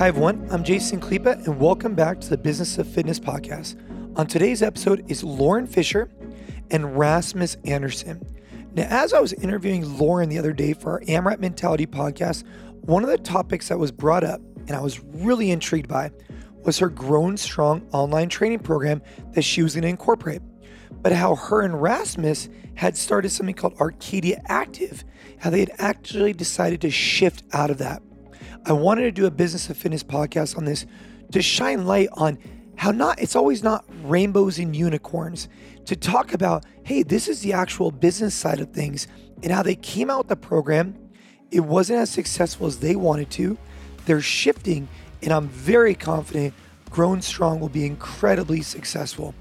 Hi, everyone. I'm Jason Khalipa, and welcome back to the Business of Fitness podcast. On today's episode is Lauren Fisher and Rasmus Andersen. Now, as I was interviewing Lauren the other day for our AMRAP Mentality podcast, one of the topics that was brought up and I was really intrigued by was her Grown Strong online training program that she was going to incorporate. But how her and Rasmus had started something called Arcadia Active, how they had actually decided to shift out of that. I wanted to do a business of fitness podcast on this to shine light on how not it's always not rainbows and unicorns to talk about hey this is the actual business side of things and how they came out with the program. It wasn't as successful as they wanted to. They're shifting and i'm very confident grown strong will be incredibly successful.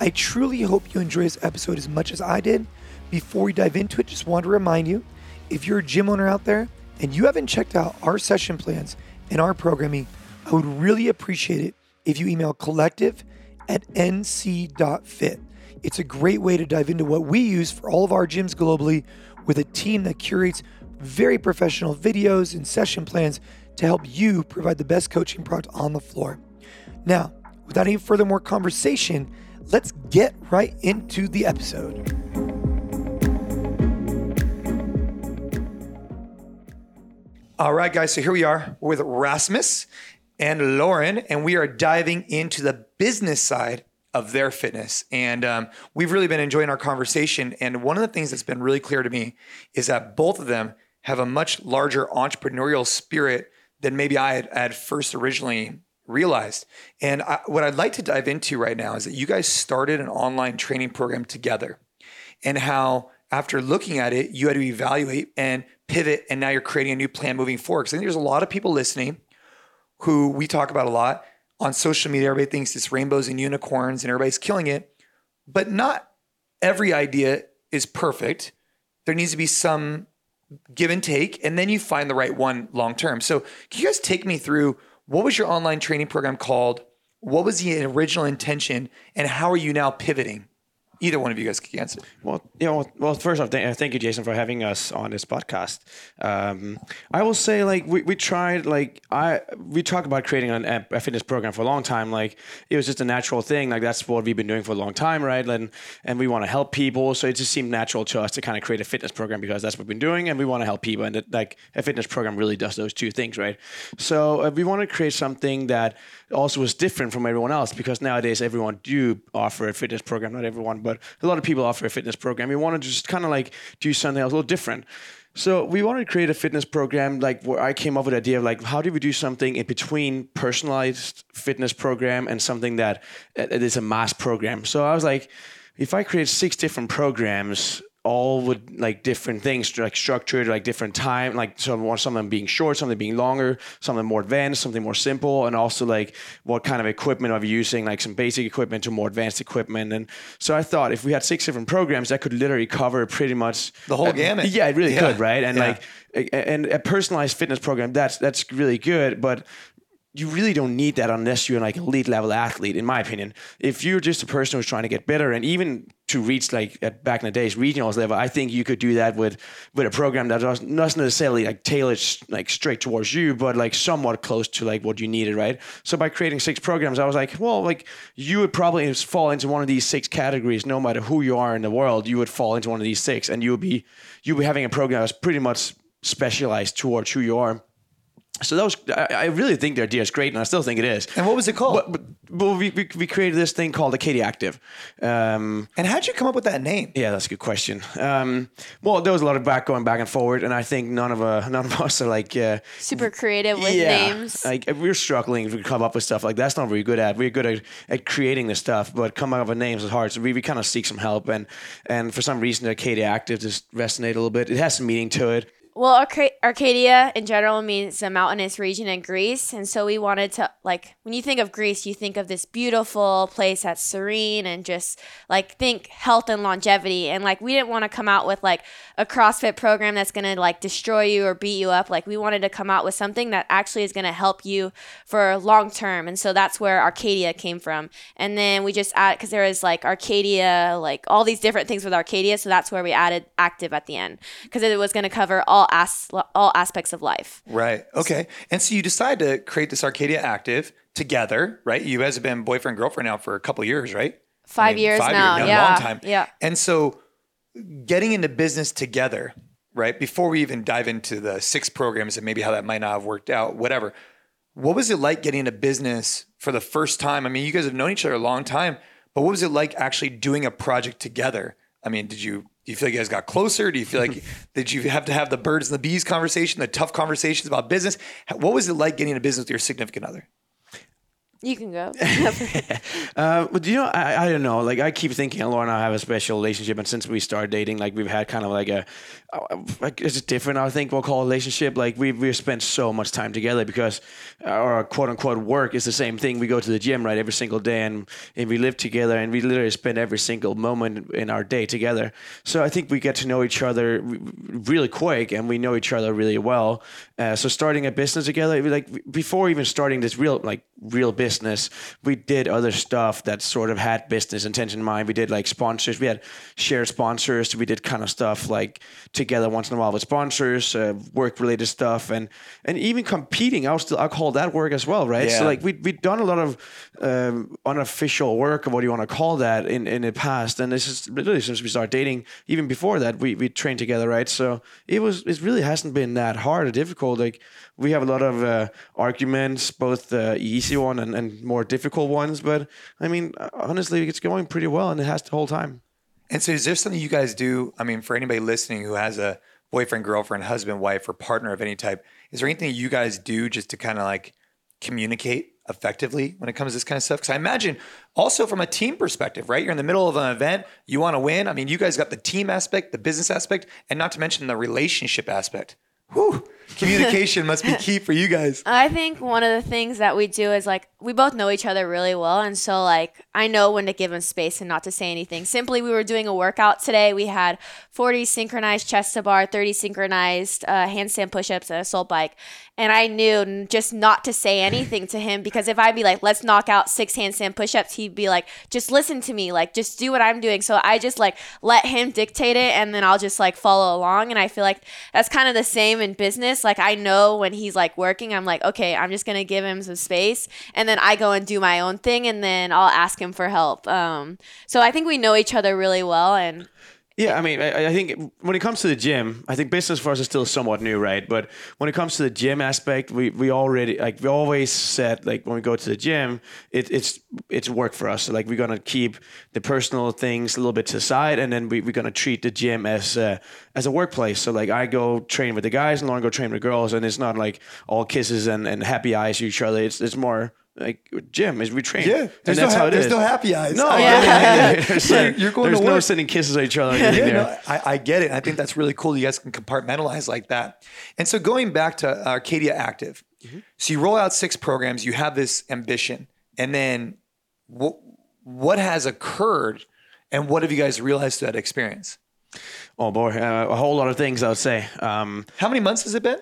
I truly hope you enjoy this episode as much as i did. Before we dive into it just want to remind you if you're a gym owner out there and you haven't checked out our session plans and our programming, I would really appreciate it if you email collective at nc.fit. It's a great way to dive into what we use for all of our gyms globally with a team that curates very professional videos and session plans to help you provide the best coaching product on the floor. Now, without any further more conversation, let's get right into the episode. All right, guys, so here we are with Rasmus and Lauren, and we are diving into the business side of their fitness. And um, we've really been enjoying our conversation. And one of the things that's been really clear to me is that both of them have a much larger entrepreneurial spirit than maybe I had, had first originally realized. And I, what I'd like to dive into right now is that you guys started an online training program together and how after looking at it, you had to evaluate and pivot, and now you're creating a new plan moving forward. Because I think there's a lot of people listening who we talk about a lot on social media. Everybody thinks it's rainbows and unicorns and everybody's killing it, but not every idea is perfect. There needs to be some give and take, and then you find the right one long term. So, can you guys take me through what was your online training program called? What was the original intention, and how are you now pivoting? Either one of you guys can answer. Well, you know, well, first off, uh, thank you, Jason, for having us on this podcast. Um, I will say, like, we, we tried, like, I we talked about creating an, a fitness program for a long time. Like, it was just a natural thing. Like, that's what we've been doing for a long time, right? And and we want to help people, so it just seemed natural to us to kind of create a fitness program because that's what we've been doing, and we want to help people. And it, like, a fitness program really does those two things, right? So uh, we want to create something that also was different from everyone else because nowadays everyone do offer a fitness program, not everyone, but but a lot of people offer a fitness program. We want to just kind of like do something else a little different. So we wanted to create a fitness program like where I came up with the idea of like how do we do something in between personalized fitness program and something that is a mass program. So I was like, if I create six different programs all with like different things like structured like different time like some some of them being short some of them being longer some of them more advanced something more simple and also like what kind of equipment are we using like some basic equipment to more advanced equipment and so i thought if we had six different programs that could literally cover pretty much the whole uh, gamut yeah it really yeah. could right and yeah. like and a personalized fitness program that's that's really good but you really don't need that unless you're like elite level athlete, in my opinion. If you're just a person who's trying to get better and even to reach like at back in the days regionals level, I think you could do that with with a program that doesn't necessarily like tailored like straight towards you, but like somewhat close to like what you needed, right? So by creating six programs, I was like, well, like you would probably fall into one of these six categories, no matter who you are in the world, you would fall into one of these six, and you would be you would be having a program that's pretty much specialized towards who you are so that was I, I, really think the idea is great, and I still think it is. And what was it called? But, but, but we, we, we, created this thing called Arcadia Active. Um, and how'd you come up with that name? Yeah, that's a good question. Um, well, there was a lot of back going back and forward, and I think none of uh, none of us are like uh, super creative with yeah, names. Like we're struggling to come up with stuff like that's not very good at. We're good at, at creating the stuff, but coming up with names is hard. So we, we kind of seek some help, and and for some reason, Arcadia Active just resonated a little bit. It has some meaning to it. Well, Arc- Arcadia in general means a mountainous region in Greece. And so we wanted to, like, when you think of Greece, you think of this beautiful place that's serene and just, like, think health and longevity. And, like, we didn't want to come out with, like, a CrossFit program that's going to, like, destroy you or beat you up. Like, we wanted to come out with something that actually is going to help you for long term. And so that's where Arcadia came from. And then we just add, because there is, like, Arcadia, like, all these different things with Arcadia. So that's where we added active at the end because it was going to cover all as all aspects of life. Right. Okay. And so you decide to create this Arcadia Active together, right? You guys have been boyfriend girlfriend now for a couple years, right? Five years now, a yeah. long time. Yeah. And so getting into business together, right? Before we even dive into the six programs and maybe how that might not have worked out, whatever. What was it like getting into business for the first time? I mean, you guys have known each other a long time, but what was it like actually doing a project together? I mean, did you do you feel like you guys got closer? Do you feel like did you have to have the birds and the bees conversation, the tough conversations about business? What was it like getting into business with your significant other? You can go. Uh, but you know, I, I don't know. Like I keep thinking, Laura and I have a special relationship, and since we started dating, like we've had kind of like a, like it's different. I think we'll call a relationship. Like we've we've spent so much time together because our quote unquote work is the same thing. We go to the gym right every single day, and and we live together, and we literally spend every single moment in our day together. So I think we get to know each other really quick, and we know each other really well. Uh, so starting a business together, like before even starting this real like real business, we did other stuff that sort of had business intention in mind. We did like sponsors, we had shared sponsors, we did kind of stuff like together once in a while with sponsors, uh, work related stuff, and and even competing. I'll still I'll call that work as well, right? So like we we'd done a lot of um, unofficial work, or what do you want to call that, in in the past, and this is literally since we started dating. Even before that, we we trained together, right? So it was it really hasn't been that hard or difficult. Like we have a lot of uh, arguments, both uh, easy one and, and more difficult ones. But I mean, honestly, it's going pretty well, and it has the whole time. And so, is there something you guys do? I mean, for anybody listening who has a boyfriend, girlfriend, husband, wife, or partner of any type, is there anything you guys do just to kind of like communicate effectively when it comes to this kind of stuff? Because I imagine also from a team perspective, right? You're in the middle of an event, you want to win. I mean, you guys got the team aspect, the business aspect, and not to mention the relationship aspect. Whew, communication must be key for you guys. I think one of the things that we do is like we both know each other really well, and so like I know when to give him space and not to say anything. Simply, we were doing a workout today. We had 40 synchronized chest to bar, 30 synchronized uh, handstand push-ups, and assault bike. And I knew just not to say anything to him because if I'd be like, "Let's knock out six handstand push-ups," he'd be like, "Just listen to me, like just do what I'm doing." So I just like let him dictate it, and then I'll just like follow along. And I feel like that's kind of the same in business. Like I know when he's like working, I'm like, okay, I'm just gonna give him some space, and then I go and do my own thing, and then I'll ask him for help. Um, so I think we know each other really well, and Yeah, I mean, I, I think when it comes to the gym, I think business for us is still somewhat new, right? But when it comes to the gym aspect, we, we already like we always said like when we go to the gym, it, it's it's work for us. So like we're gonna keep the personal things a little bit to the side, and then we, we're gonna treat the gym as a, as a workplace. So like I go train with the guys, and Lauren go train with the girls, and it's not like all kisses and, and happy eyes to each other. It's it's more like gym is we train. Yeah, and there's, no, that's ha- how it there's is. no happy eyes. No, I Yeah. get it. yeah, there's, Yeah, you're going there's to no work. sending kisses at each other. or anything Yeah, there. no, I, I get it. I think that's really cool. You guys can compartmentalize like that. And so going back to Arcadia Active, so you roll out six programs, you have this ambition, and then what what has occurred, and what have you guys realized through that experience? Oh boy, uh, a whole lot of things I would say. Um, How many months has it been?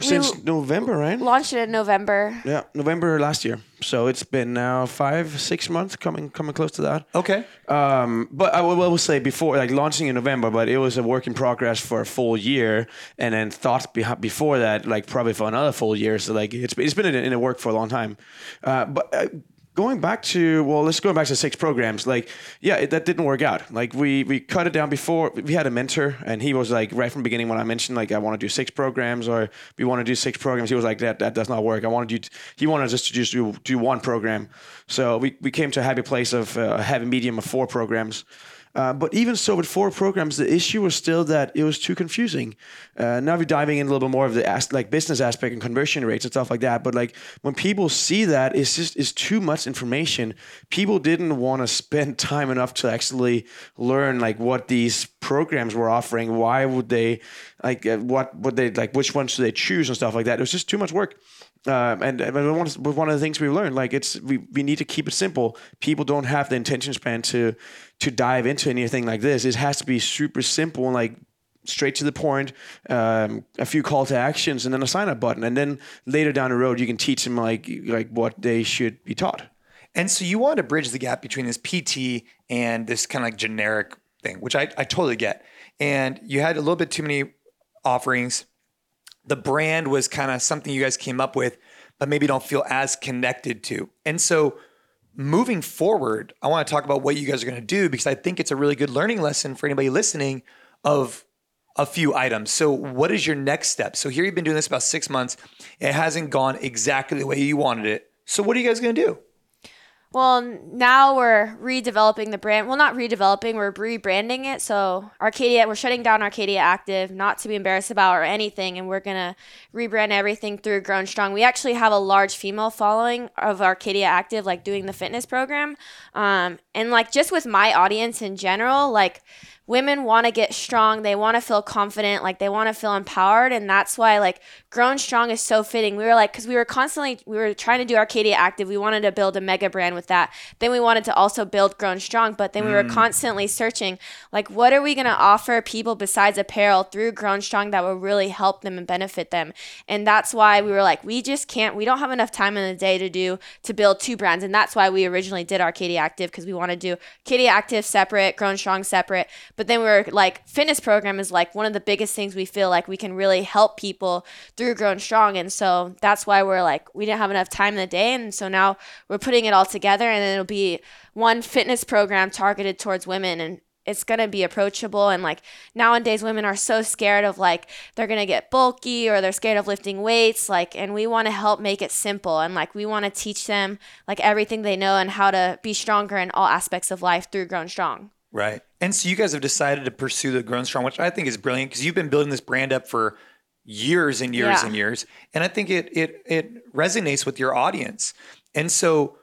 Since November, right? launched it in November. Yeah, November last year. So it's been now five, six months, coming coming close to that. Okay. Um, but I will, I will say before, like launching in November, but it was a work in progress for a full year, and then thoughts behi- before that, like probably for another full year. So like it's it's been in, in a work for a long time. Uh, but uh, going back to well, let's go back to six programs. Like yeah, it, that didn't work out. Like we we cut it down before. We had a mentor, and he was like right from the beginning when I mentioned like I want to do six programs or we want to do six programs. He was like that that does not work. I wanted you. To, he wanted us to just do do one program. So we, we came to a happy place of uh, heavy medium of four programs. Uh, but even so, with four programs, the issue was still that it was too confusing. Uh, now we're diving in a little bit more of the as- like business aspect and conversion rates and stuff like that. But like when people see that, it's just it's too much information. People didn't want to spend time enough to actually learn like what these programs were offering. Why would they like uh, what would they like? Which ones should they choose and stuff like that? It was just too much work. Um, and, and one of- one of the things we learned, like it's we, we need to keep it simple. People don't have the intention span to to dive into anything like this. It has to be super simple and like straight to the point. Um, a few call to actions and then a sign up button, and then later down the road you can teach them like like what they should be taught. And so you want to bridge the gap between this PT and this kind of like generic thing, which I, I totally get. And you had a little bit too many offerings. The brand was kind of something you guys came up with, but maybe don't feel as connected to. And so moving forward, I want to talk about what you guys are going to do because I think it's a really good learning lesson for anybody listening of a few items. So, what is your next step? So, here you've been doing this about six months. It hasn't gone exactly the way you wanted it. So, what are you guys going to do? Well, now we're redeveloping the brand. Well, not redeveloping, we're rebranding it. So, Arcadia, we're shutting down Arcadia Active, not to be embarrassed about or anything. And we're going to rebrand everything through Grown Strong. We actually have a large female following of Arcadia Active, like doing the fitness program. Um, and like just with my audience in general, like, women want to get strong they want to feel confident like they want to feel empowered and that's why like grown strong is so fitting. We were like because we were constantly we were trying to do arcadia active. We wanted to build a mega brand with that. Then we wanted to also build grown strong but then we were mm. constantly searching like what are we going to offer people besides apparel through grown strong that will really help them and benefit them? And that's why we were like we just can't we don't have enough time in the day to do to build two brands. And that's why we originally did arcadia active because we want to do arcadia active separate grown strong separate. But then we were like, fitness program is like one of the biggest things we feel like we can really help people through Grown Strong. And so that's why we're like, we didn't have enough time in the day. And so now we're putting it all together and it'll be one fitness program targeted towards women. And it's going to be approachable and like nowadays women are so scared of like they're going to get bulky or they're scared of lifting weights like and we want to help make it simple and like we want to teach them like everything they know and how to be stronger in all aspects of life through grown strong Right. And so you guys have decided to pursue the Grown Strong, which I think is brilliant because you've been building this brand up for years and years Yeah. and years. And I think it it it resonates with your audience. And so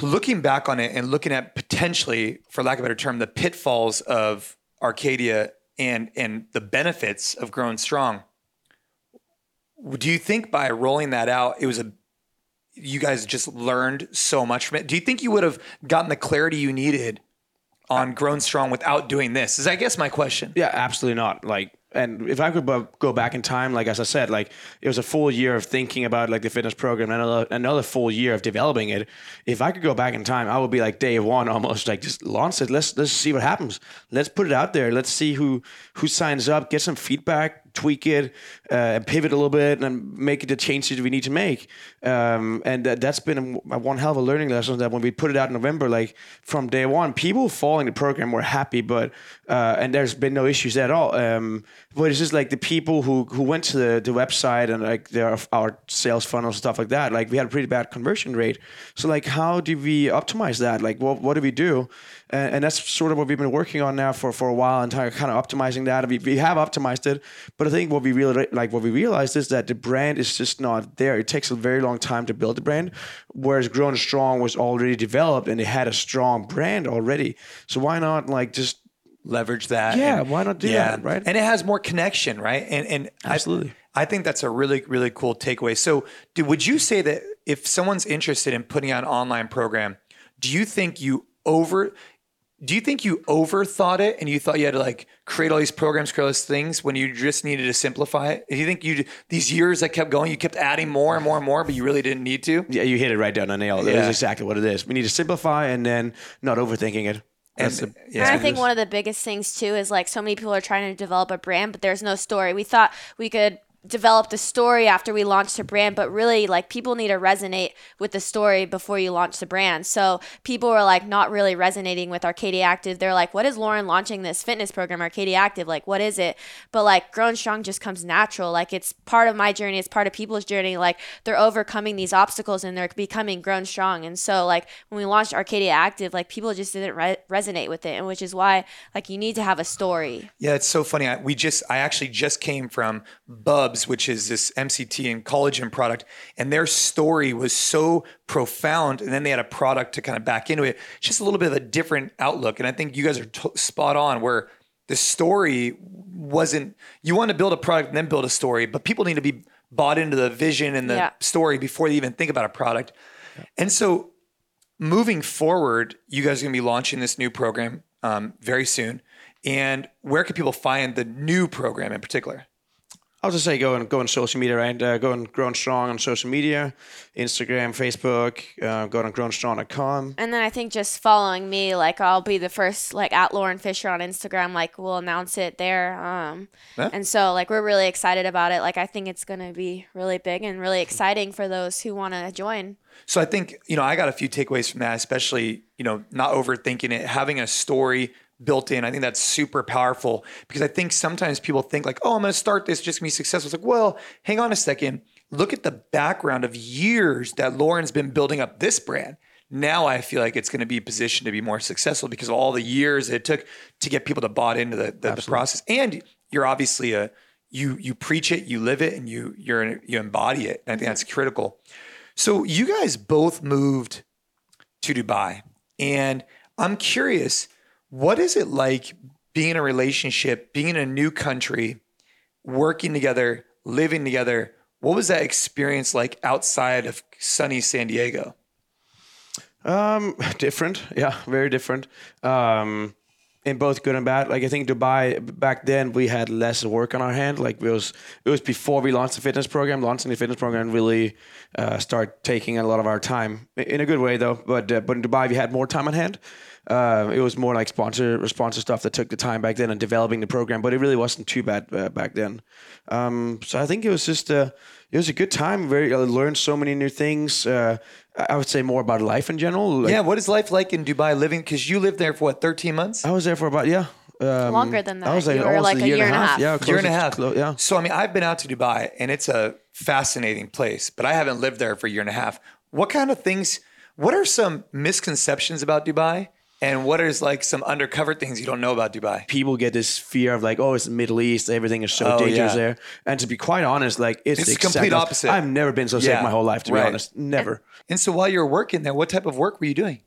looking back on it and looking at potentially, for lack of a better term, the pitfalls of Arcadia and and the benefits of Grown Strong, do you think by rolling that out, it was a you guys just learned so much from it? Do you think you would have gotten the clarity you needed on Grown Strong without doing this? Is I guess my question. Yeah, absolutely not. Like, and if I could bu- go back in time, like as I said, like it was a full year of thinking about like the fitness program, and another another full year of developing it. If I could go back in time, I would be like day one, almost like just launch it. Let's let's see what happens. Let's put it out there. Let's see who who signs up. Get some feedback, tweak it, uh, and pivot a little bit, and make the changes we need to make. Um, and that, that's been a, one hell of a learning lesson. That when we put it out in November, like from day one, people following the program were happy, but uh, and there's been no issues at all. Um, but it's just like the people who who went to the, the website and like their our sales funnels stuff like that. Like we had a pretty bad conversion rate. So like, how do we optimize that? Like, what what do we do? And, and that's sort of what we've been working on now for for a while, and kind of optimizing that. We, we have optimized it, but I think what we really like what we realized is that the brand is just not there. It takes a very long time to build the brand, whereas Grown Strong was already developed and it had a strong brand already. So why not like just Leverage that. Yeah, and- why not do that, right? And it has more connection, right? And and I- Absolutely. I, think that's a really really cool takeaway. So, do, would you say that if someone's interested in putting on an online program, do you think you over do you think you overthought it and you thought you had to like create all these programs, create all these things when you just needed to simplify it? Do you think you these years that kept going, you kept adding more and more and more, but you really didn't need to? Yeah, you hit it right down the nail. Yeah. That's exactly what it is. We need to simplify and then not overthinking it. And- the, yeah. And I think one of the biggest things too is like so many people are trying to develop a brand, but there's no story. We thought we could develop the story after we launched the brand, but really like people need to resonate with the story before you launch the brand. So people were like not really resonating with Arcadia Active. They're like, what is Lauren launching this fitness program, Arcadia Active? Like, what is it? But like Grown Strong just comes natural. Like it's part of my journey, it's part of people's journey. Like they're overcoming these obstacles and they're becoming grown strong. And so like when we launched Arcadia Active, like people just didn't re- resonate with it. And which is why like you need to have a story. Yeah, it's so funny. I, we just, I actually just came from Which is this MCT and collagen product, and their story was so profound. And then they had a product to kind of back into it. It's just a little bit of a different outlook. And I think you guys are t- spot on where the story wasn't, you want to build a product and then build a story, but people need to be bought into the vision and the Yeah. story before they even think about a product. And so moving forward, you guys are going to be launching this new program um, very soon. And where can people find the new program in particular? I'll just say go and go on social media, right? Uh, go and Grown Strong on social media, Instagram, Facebook. Uh, go on GrownStrong.com. And then I think just following me, like I'll be the first, like at Lauren Fisher on Instagram, like we'll announce it there. Um, Yeah. and so like we're really excited about it. Like I think it's gonna be really big and really exciting for those who want to join. So I think, you know, I got a few takeaways from that, especially, you know, not overthinking it, having a story built in. I think that's super powerful because I think sometimes people think like, oh, I'm going to start this just to be successful. It's like, well, hang on a second. Look at the background of years that Lauren's been building up this brand. Now I feel like it's going to be positioned to be more successful because of all the years it took to get people to bought into the, the, the process. And you're obviously a you you preach it, you live it, and you you're you embody it. And I think that's mm-hmm. critical. So you guys both moved to Dubai, and I'm curious, what is it like being in a relationship, being in a new country, working together, living together? What was that experience like outside of sunny San Diego? Um, different, yeah, very different. Um, in both good and bad. Like I think Dubai back then we had less work on our hand. Like it was it was before we launched the fitness program. Launching the fitness program really uh, start taking a lot of our time in a good way though. But uh, but in Dubai we had more time on hand. Uh, it was more like sponsor sponsor stuff that took the time back then and developing the program. But it really wasn't too bad uh, back then. Um, so I think it was just a it was a good time. Very I learned so many new things. Uh, I would say more about life in general. Like, yeah, what is life like in Dubai living? Because you lived there for what, 13 months? I was there for about yeah. Um, Longer than that. I was like You were almost like a year, and a half. Yeah, year and a half. clo- yeah. So I mean, I've been out to Dubai and it's a fascinating place, but I haven't lived there for a year and a half. What kind of things? What are some misconceptions about Dubai? And what is like some undercover things you don't know about Dubai? People get this fear of like, oh, it's the Middle East, everything is so Oh, dangerous yeah. there. And to be quite honest, like it's, It's the complete opposite. I've never been so safe Yeah, my whole life, to be honest. Never. And so while you were working there, what type of work were you doing?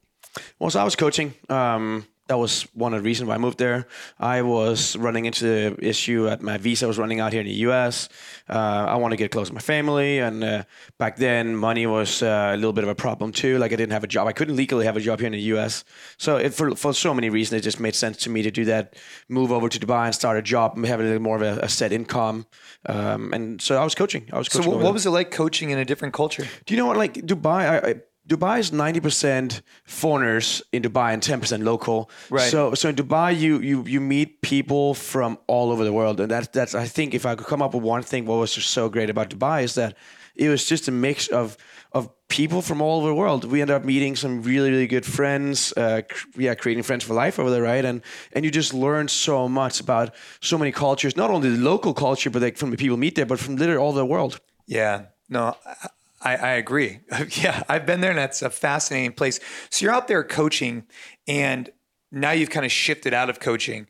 Well, so I was coaching. Um, that was one of the reasons why I moved there. I was running into the issue at my visa was running out here in the U.S. Uh, I want to get close to my family, and uh, back then money was uh, a little bit of a problem too. Like I didn't have a job. I couldn't legally have a job here in the U.S. So it, for for so many reasons, it just made sense to me to do that. Move over to Dubai and start a job, and have a little more of a, a set income. Um, and so I was coaching. I was So coaching. what, what was it like coaching in a different culture? Do you know what? Like Dubai, I, I, Dubai is ninety percent foreigners in Dubai and ten percent local. Right. So, so in Dubai, you you you meet people from all over the world, and that's that's. I think if I could come up with one thing, what was just so great about Dubai is that it was just a mix of of people from all over the world. We ended up meeting some really really good friends. Uh, cr- yeah, creating friends for life over there, right? And and you just learn so much about so many cultures, not only the local culture, but like from the people meet there, but from literally all over the world. Yeah, no, I, I agree. yeah, I've been there and that's a fascinating place. So you're out there coaching and now you've kind of shifted out of coaching.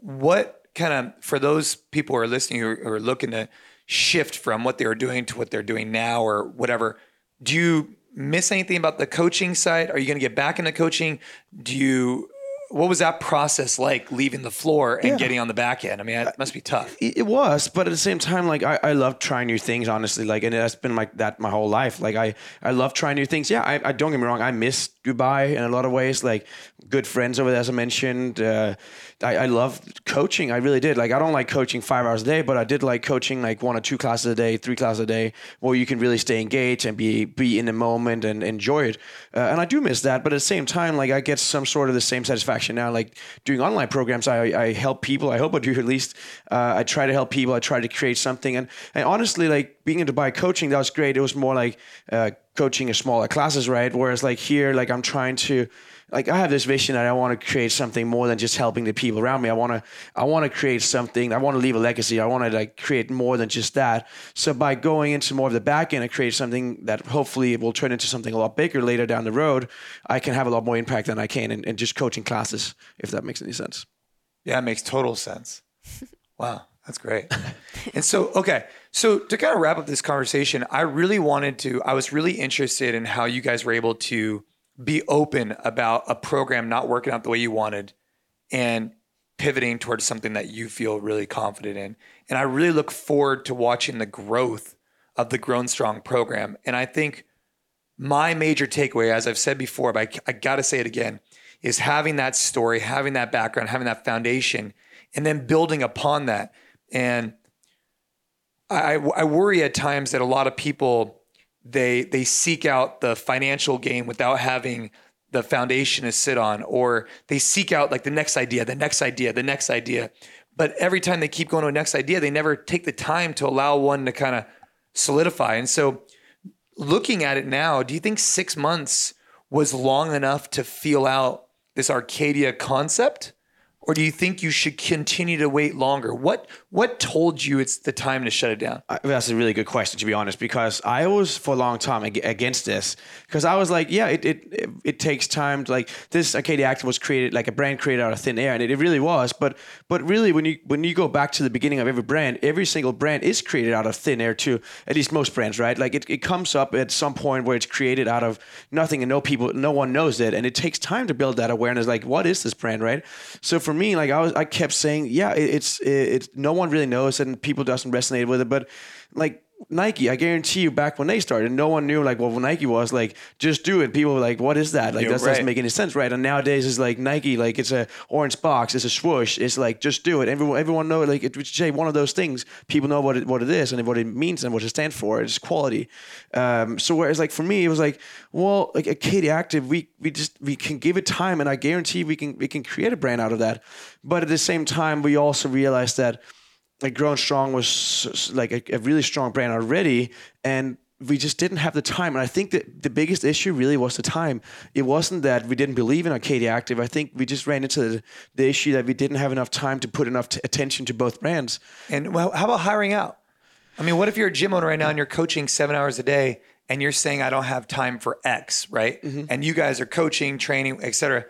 What kind of, for those people who are listening who are, who are looking to shift from what they were doing to what they're doing now or whatever, do you miss anything about the coaching side? Are you going to get back into coaching? Do you, what was that process like leaving the floor and getting on the back end? I mean, it must be tough. it it was but at the same time like I, I love trying new things honestly like and that's been like that my whole life. Like i i love trying new things. Yeah i, I don't get me wrong i miss dubai in a lot of ways like good friends over there as i mentioned uh, I, I love coaching i really did. Like i don't like coaching five hours a day but i did like coaching like one or two classes a day three classes a day where you can really stay engaged and be be in the moment and enjoy it. Uh, and i do miss that but at the same time like i get some sort of the same satisfaction now like doing online programs i, I help people i hope i do at least uh, i try to help people i try to create something. And, and honestly like being in dubai coaching that was great. It was more like uh, coaching a smaller classes right? Whereas like here like i'm trying to like I have this vision that I want to create something more than just helping the people around me. I want to I want to create something. I want to leave a legacy. I want to like create more than just that. So by going into more of the back end and create something that hopefully will turn into something a lot bigger later down the road, I can have a lot more impact than I can in, in just coaching classes, if that makes any sense. Yeah, it makes total sense. Wow, that's great. and so, okay, so to kind of wrap up this conversation, I really wanted to, I was really interested in how you guys were able to be open about a program not working out the way you wanted and pivoting towards something that you feel really confident in. And I really look forward to watching the growth of the Grown Strong program. And I think my major takeaway, as I've said before, but I, I got to say it again, is having that story, having that background, having that foundation, and then building upon that. And I, I worry at times that a lot of people they they seek out the financial gain without having the foundation to sit on, or they seek out like the next idea, the next idea, the next idea. But every time they keep going to a next idea, they never take the time to allow one to kind of solidify. And so, looking at it now, do you think six months was long enough to feel out this Arcadia concept? Or do you think you should continue to wait longer? What what told you it's the time to shut it down? That's a really good question, to be honest, because I was for a long time against this because I was like, yeah, it, it it takes time. To, like this Arcadia Active was created like a brand created out of thin air, and it, it really was. But but really, when you when you go back to the beginning of every brand, every single brand is created out of thin air too. At least most brands, right? Like it, it comes up at some point where it's created out of nothing, and no people, no one knows it, and it takes time to build that awareness. Like, what is this brand, right? So for me, like I was, I kept saying, yeah, it, it's it's no one really knows, and people doesn't resonate with it, but like Nike, I guarantee you, back when they started, no one knew like what Nike was. Like, just do it. People were like, "What is that?" Like, that right. doesn't make any sense, right? And nowadays, it's like Nike, like it's a orange box, it's a swoosh. It's like just do it. Everyone, everyone know like it would say one of those things. People know what it what it is and what it means and what it stands for. It's quality. Um, so whereas like for me, it was like, well, like Arcadia Active, we we just we can give it time, and I guarantee we can we can create a brand out of that. But at the same time, we also realized that like Grown Strong was like a, a, really strong brand already, and we just didn't have the time. And I think that the biggest issue really was the time. It wasn't that we didn't believe in Arcadia Active. I think we just ran into the, the issue that we didn't have enough time to put enough t- attention to both brands. And well, how about hiring out? I mean, what if you're a gym owner right now and you're coaching seven hours a day and you're saying I don't have time for X, right? Mm-hmm. And you guys are coaching, training, etc.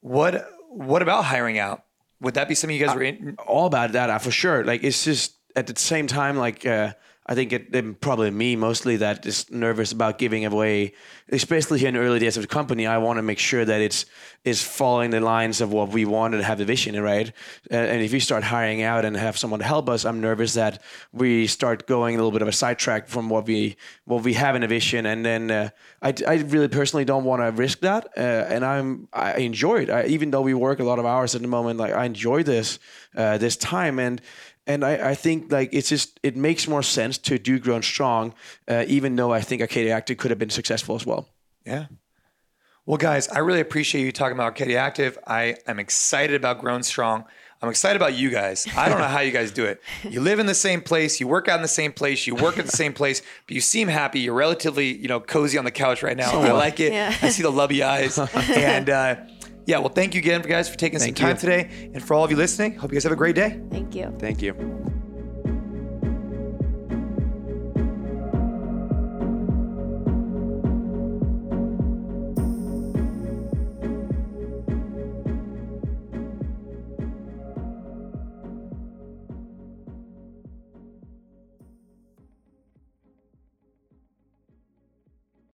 What what about hiring out? Would that be something you guys were in? All about that, uh, for sure. Like it's just at the same time, like uh, I think it, it, probably me mostly that is nervous about giving away, especially here in the early days of the company. I want to make sure that it's is following the lines of what we wanted to have the vision, right? And if we start hiring out and have someone to help us, I'm nervous that we start going a little bit of a sidetrack from what we what we have in a vision, and then uh, I, I really personally don't want to risk that. Uh, and I'm I enjoy it, I, even though we work a lot of hours at the moment. Like I enjoy this uh, this time and and I, I, think like it's just it makes more sense to do grown strong uh, even though i think arcadia active could have been successful as well. Yeah. Well guys i really appreciate you talking about arcadia active. I am excited about grown strong. I'm excited about you guys. I don't know how you guys do it. You live in the same place. You work out in the same place. You work at the same place but you seem happy. You're relatively you know cozy on the couch right now. I like it. Yeah. i see the lovey eyes. And uh, yeah, well, thank you again, guys, for taking thank some time you. today. And for all of you listening, hope you guys have a great day. Thank you. Thank you.